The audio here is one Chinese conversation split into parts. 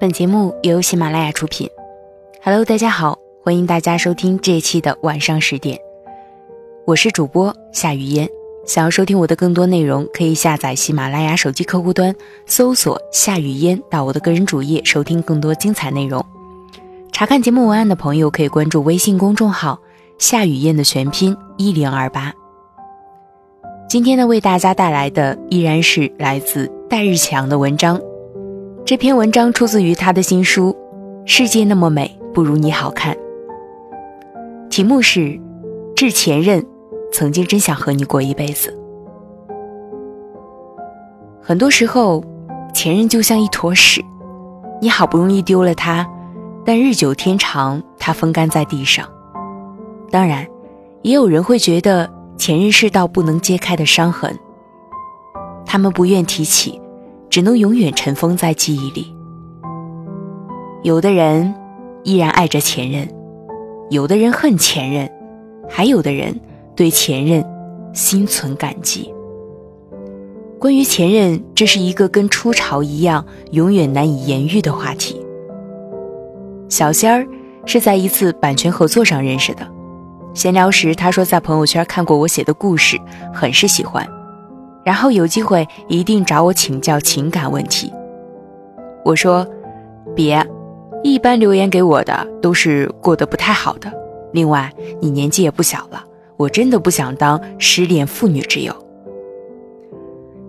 本节目由喜马拉雅出品。Hello，大家好，欢迎大家收听这一期的晚上十点，我是主播夏雨嫣。想要收听我的更多内容，可以下载喜马拉雅手机客户端，搜索“夏雨嫣”，到我的个人主页收听更多精彩内容。查看节目文案的朋友可以关注微信公众号“夏雨嫣”的全拼一零二八。今天呢，为大家带来的依然是来自戴日强的文章。这篇文章出自于他的新书《世界那么美，不如你好看》。题目是《致前任》，曾经真想和你过一辈子。很多时候，前任就像一坨屎，你好不容易丢了他，但日久天长，它风干在地上。当然，也有人会觉得前任是道不能揭开的伤痕，他们不愿提起。只能永远尘封在记忆里。有的人依然爱着前任，有的人恨前任，还有的人对前任心存感激。关于前任，这是一个跟初潮一样永远难以言喻的话题。小仙儿是在一次版权合作上认识的，闲聊时他说在朋友圈看过我写的故事，很是喜欢。然后有机会一定找我请教情感问题。我说，别，一般留言给我的都是过得不太好的。另外，你年纪也不小了，我真的不想当失恋妇女之友。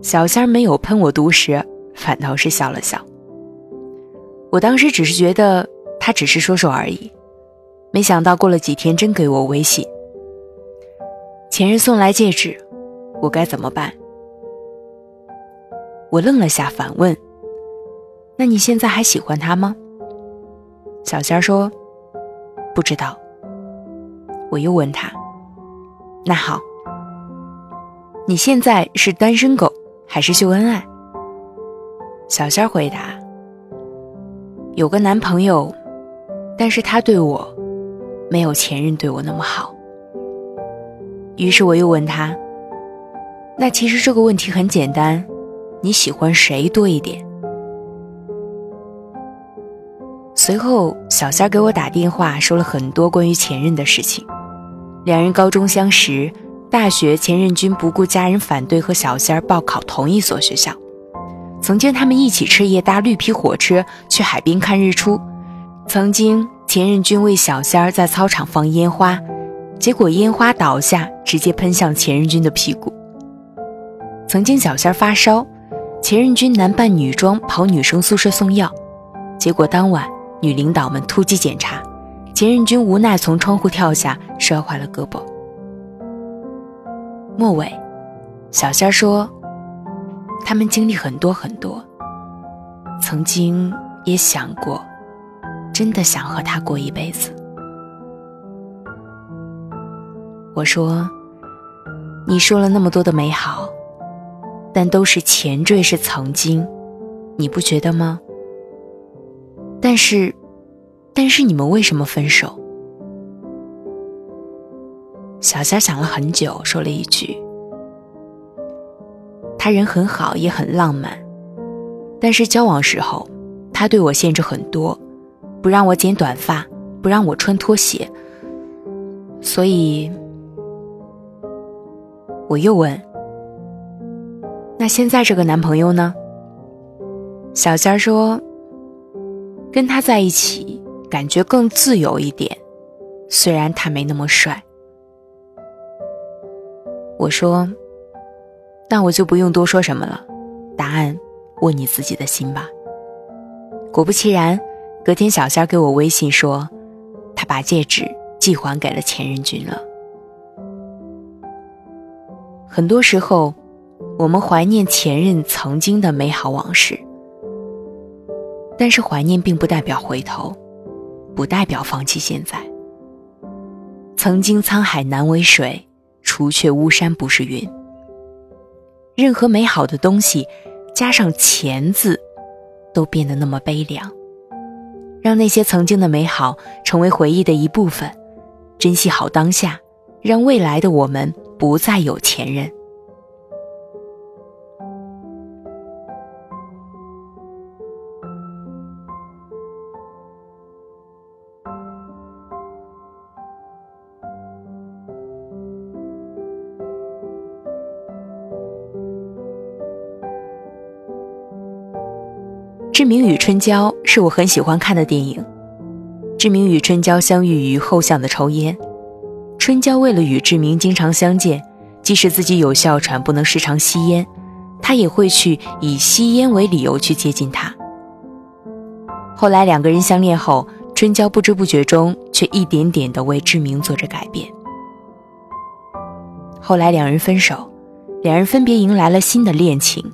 小仙没有喷我毒舌，反倒是笑了笑。我当时只是觉得他只是说说而已，没想到过了几天真给我微信。前任送来戒指，我该怎么办？我愣了下，反问：“那你现在还喜欢他吗？”小仙儿说：“不知道。”我又问他：“那好，你现在是单身狗还是秀恩爱？”小仙儿回答：“有个男朋友，但是他对我没有前任对我那么好。”于是我又问他：“那其实这个问题很简单。”你喜欢谁多一点？随后，小仙儿给我打电话，说了很多关于前任的事情。两人高中相识，大学前任君不顾家人反对和小仙儿报考同一所学校。曾经他们一起彻夜搭绿皮火车去海边看日出。曾经前任君为小仙儿在操场放烟花，结果烟花倒下，直接喷向前任君的屁股。曾经小仙儿发烧。前任君男扮女装跑女生宿舍送药，结果当晚女领导们突击检查，前任君无奈从窗户跳下，摔坏了胳膊。末尾，小仙儿说，他们经历很多很多，曾经也想过，真的想和他过一辈子。我说，你说了那么多的美好。但都是前缀是曾经，你不觉得吗？但是，但是你们为什么分手？小夏想了很久，说了一句：“他人很好，也很浪漫，但是交往时候，他对我限制很多，不让我剪短发，不让我穿拖鞋。所以，我又问。”那现在这个男朋友呢？小仙儿说：“跟他在一起，感觉更自由一点，虽然他没那么帅。”我说：“那我就不用多说什么了，答案问你自己的心吧。”果不其然，隔天小仙儿给我微信说，他把戒指寄还给了前任君了。很多时候。我们怀念前任曾经的美好往事，但是怀念并不代表回头，不代表放弃现在。曾经沧海难为水，除却巫山不是云。任何美好的东西，加上“前”字，都变得那么悲凉。让那些曾经的美好成为回忆的一部分，珍惜好当下，让未来的我们不再有前任。志明与春娇是我很喜欢看的电影。志明与春娇相遇于后巷的抽烟，春娇为了与志明经常相见，即使自己有哮喘不能时常吸烟，她也会去以吸烟为理由去接近他。后来两个人相恋后，春娇不知不觉中却一点点的为志明做着改变。后来两人分手，两人分别迎来了新的恋情。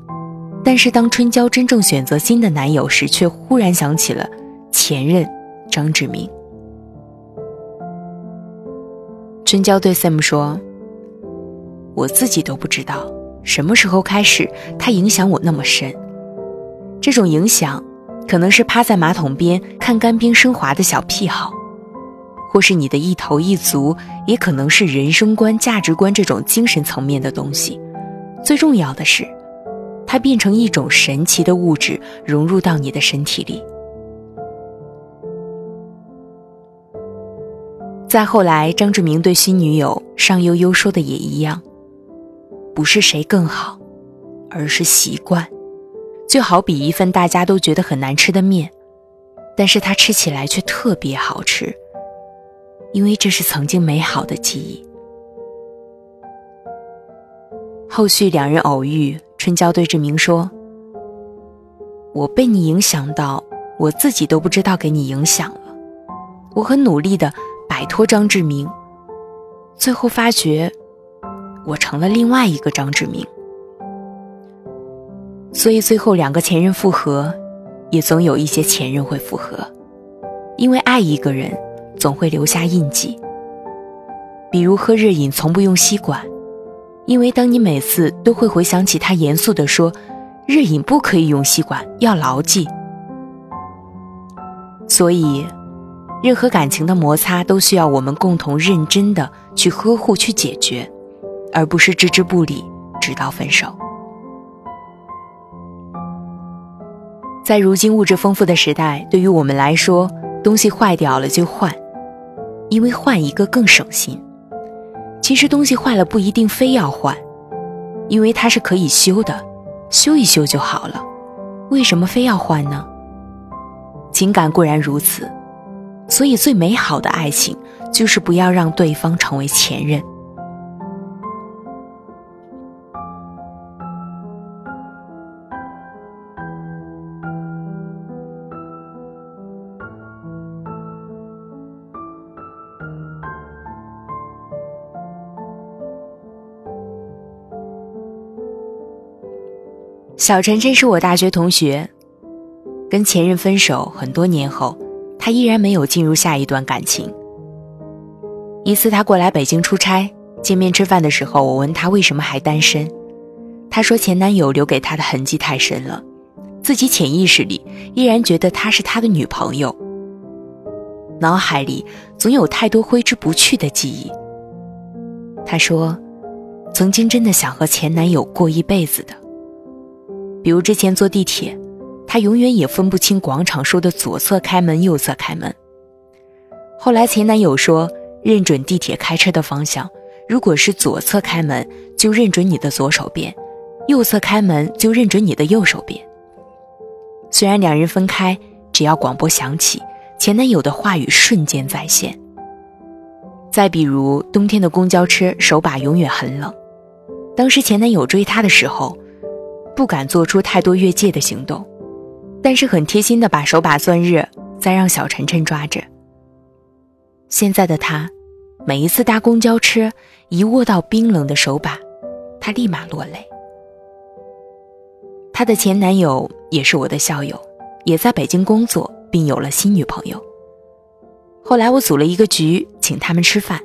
但是当春娇真正选择新的男友时，却忽然想起了前任张志明。春娇对 Sam 说：“我自己都不知道什么时候开始，他影响我那么深。这种影响，可能是趴在马桶边看干冰升华的小癖好，或是你的一头一足，也可能是人生观、价值观这种精神层面的东西。最重要的是。”它变成一种神奇的物质，融入到你的身体里。再后来，张志明对新女友尚悠悠说的也一样，不是谁更好，而是习惯。就好比一份大家都觉得很难吃的面，但是他吃起来却特别好吃，因为这是曾经美好的记忆。后续两人偶遇。春娇对志明说：“我被你影响到，我自己都不知道给你影响了。我很努力的摆脱张志明，最后发觉，我成了另外一个张志明。所以最后两个前任复合，也总有一些前任会复合，因为爱一个人总会留下印记。比如喝热饮从不用吸管。”因为当你每次都会回想起他严肃地说：“日饮不可以用吸管，要牢记。”所以，任何感情的摩擦都需要我们共同认真的去呵护、去解决，而不是置之不理，直到分手。在如今物质丰富的时代，对于我们来说，东西坏掉了就换，因为换一个更省心。其实东西坏了不一定非要换，因为它是可以修的，修一修就好了。为什么非要换呢？情感固然如此，所以最美好的爱情就是不要让对方成为前任。小晨晨是我大学同学，跟前任分手很多年后，他依然没有进入下一段感情。一次他过来北京出差，见面吃饭的时候，我问他为什么还单身，他说前男友留给他的痕迹太深了，自己潜意识里依然觉得他是他的女朋友，脑海里总有太多挥之不去的记忆。他说，曾经真的想和前男友过一辈子的。比如之前坐地铁，他永远也分不清广场说的左侧开门、右侧开门。后来前男友说，认准地铁开车的方向，如果是左侧开门，就认准你的左手边；右侧开门，就认准你的右手边。虽然两人分开，只要广播响起，前男友的话语瞬间再现。再比如冬天的公交车，手把永远很冷，当时前男友追她的时候。不敢做出太多越界的行动，但是很贴心的把手把攥热，再让小晨晨抓着。现在的他，每一次搭公交车，一握到冰冷的手把，他立马落泪。她的前男友也是我的校友，也在北京工作，并有了新女朋友。后来我组了一个局，请他们吃饭。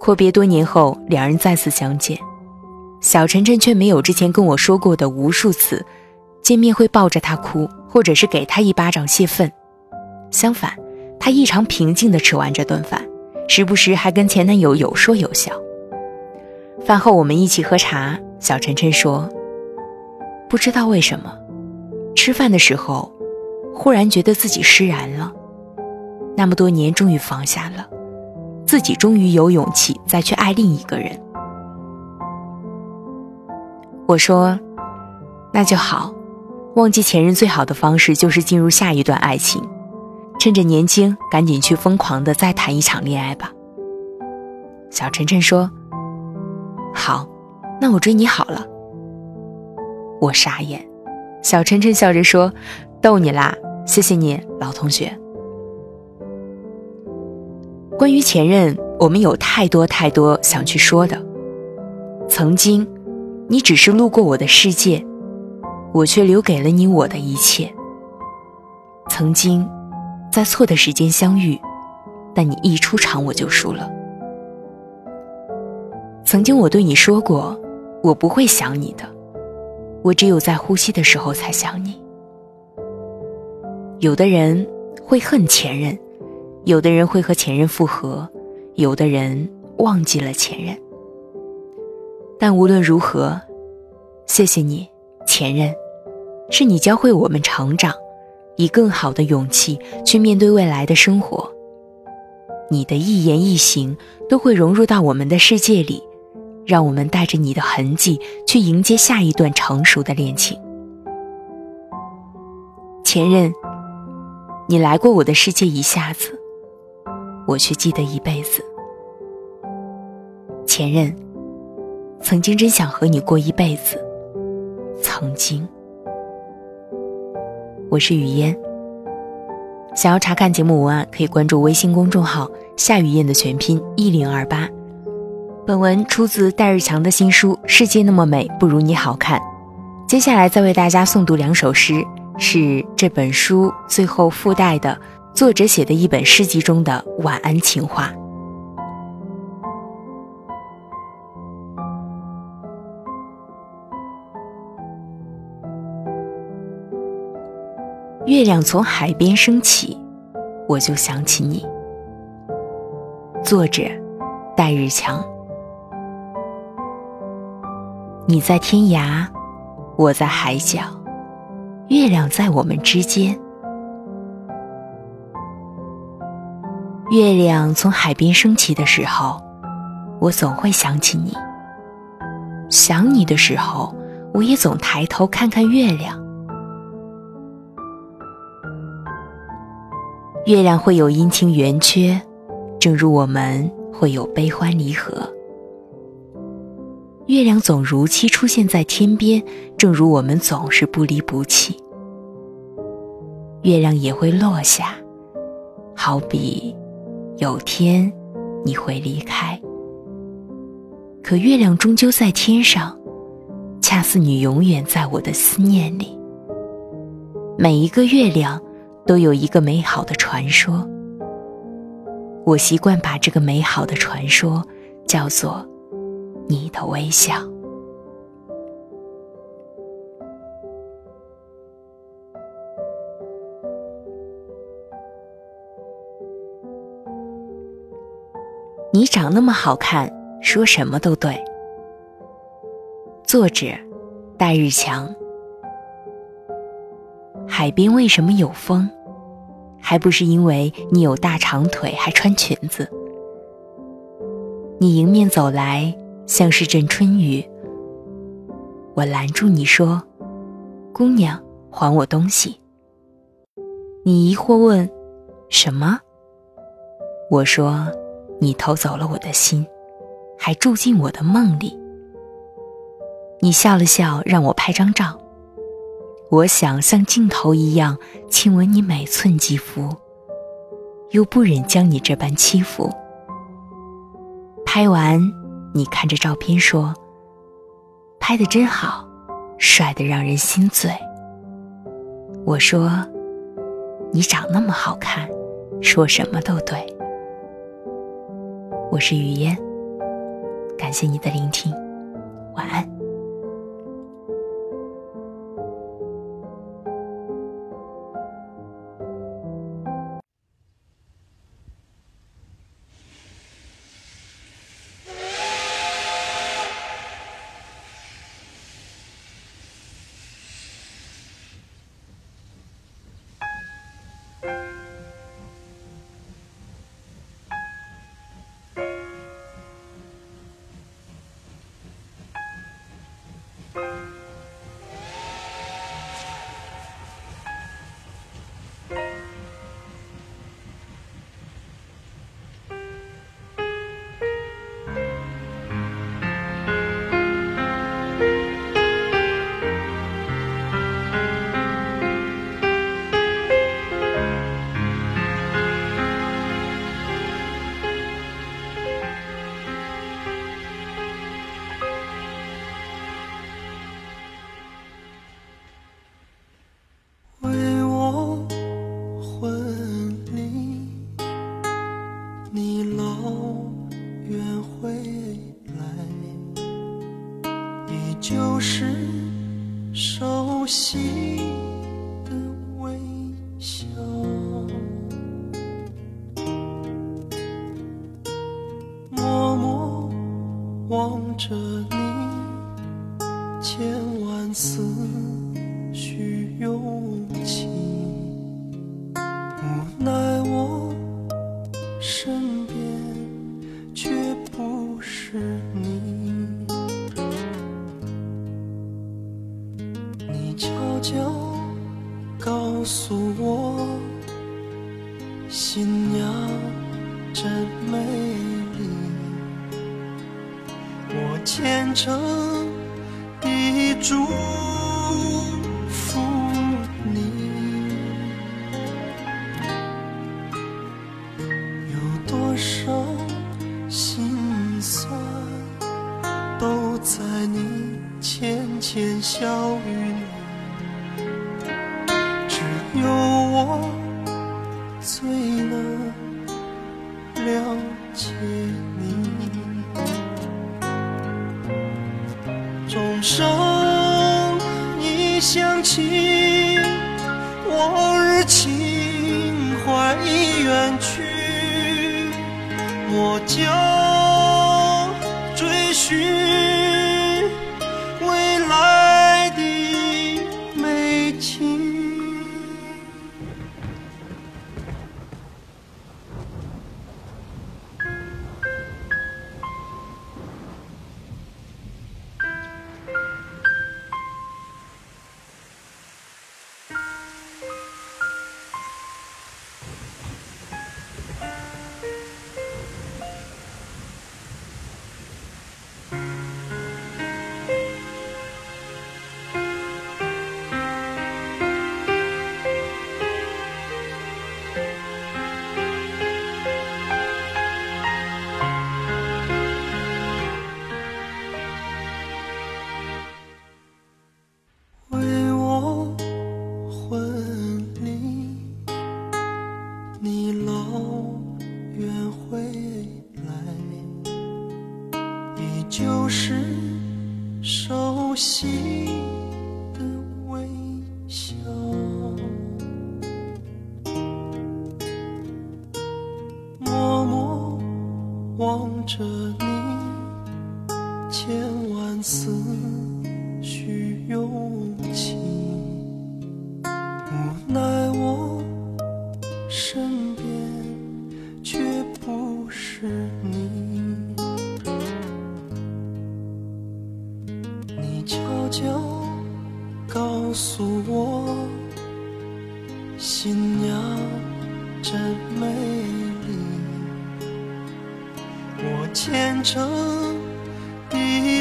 阔别多年后，两人再次相见。小晨晨却没有之前跟我说过的无数次，见面会抱着他哭，或者是给他一巴掌泄愤。相反，他异常平静地吃完这顿饭，时不时还跟前男友有说有笑。饭后我们一起喝茶，小晨晨说：“不知道为什么，吃饭的时候，忽然觉得自己释然了，那么多年终于放下了，自己终于有勇气再去爱另一个人。”我说：“那就好，忘记前任最好的方式就是进入下一段爱情，趁着年轻，赶紧去疯狂的再谈一场恋爱吧。小晨晨说：“好，那我追你好了。”我傻眼，小晨晨笑着说：“逗你啦，谢谢你，老同学。”关于前任，我们有太多太多想去说的。曾经，你只是路过我的世界。我却留给了你我的一切。曾经，在错的时间相遇，但你一出场我就输了。曾经我对你说过，我不会想你的，我只有在呼吸的时候才想你。有的人会恨前任，有的人会和前任复合，有的人忘记了前任。但无论如何，谢谢你。前任，是你教会我们成长，以更好的勇气去面对未来的生活。你的一言一行都会融入到我们的世界里，让我们带着你的痕迹去迎接下一段成熟的恋情。前任，你来过我的世界一下子，我却记得一辈子。前任，曾经真想和你过一辈子。曾经，我是雨嫣。想要查看节目文案，可以关注微信公众号“夏雨嫣”的全拼一零二八。本文出自戴日强的新书《世界那么美，不如你好看》。接下来再为大家诵读两首诗，是这本书最后附带的作者写的一本诗集中的晚安情话。月亮从海边升起，我就想起你。作者：戴日强。你在天涯，我在海角，月亮在我们之间。月亮从海边升起的时候，我总会想起你。想你的时候，我也总抬头看看月亮。月亮会有阴晴圆缺，正如我们会有悲欢离合。月亮总如期出现在天边，正如我们总是不离不弃。月亮也会落下，好比有天你会离开。可月亮终究在天上，恰似你永远在我的思念里。每一个月亮。都有一个美好的传说，我习惯把这个美好的传说叫做“你的微笑”。你长那么好看，说什么都对。作者：戴日强。海边为什么有风？还不是因为你有大长腿，还穿裙子。你迎面走来，像是阵春雨。我拦住你说：“姑娘，还我东西。”你疑惑问：“什么？”我说：“你偷走了我的心，还住进我的梦里。”你笑了笑，让我拍张照。我想像镜头一样亲吻你每寸肌肤，又不忍将你这般欺负。拍完，你看着照片说：“拍的真好，帅的让人心醉。”我说：“你长那么好看，说什么都对。”我是雨嫣，感谢你的聆听，晚安。就告诉我新娘真美丽。我虔诚的祝了解你。钟声一响起往日情怀已远去我将追寻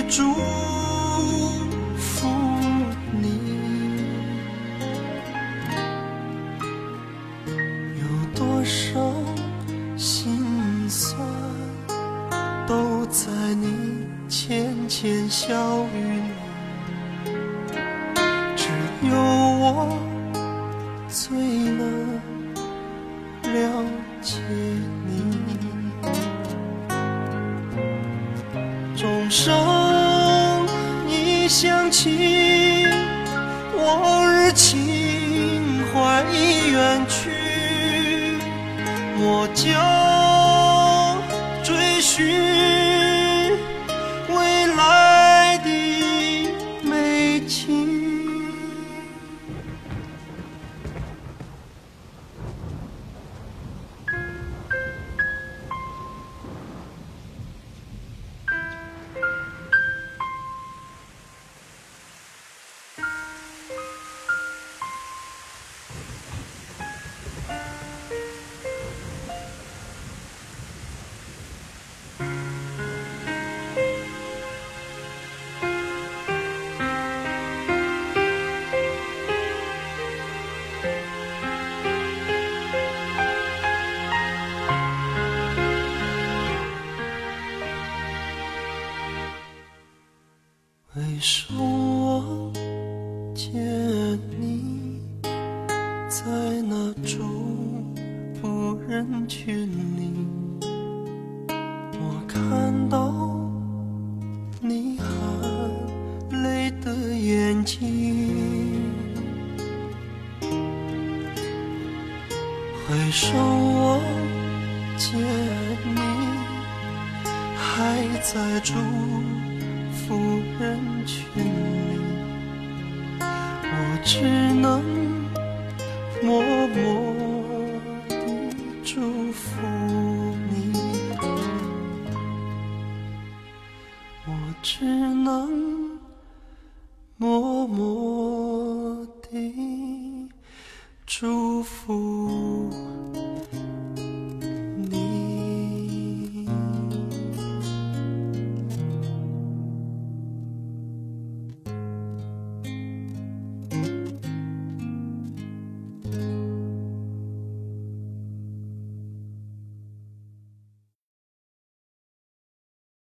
住只能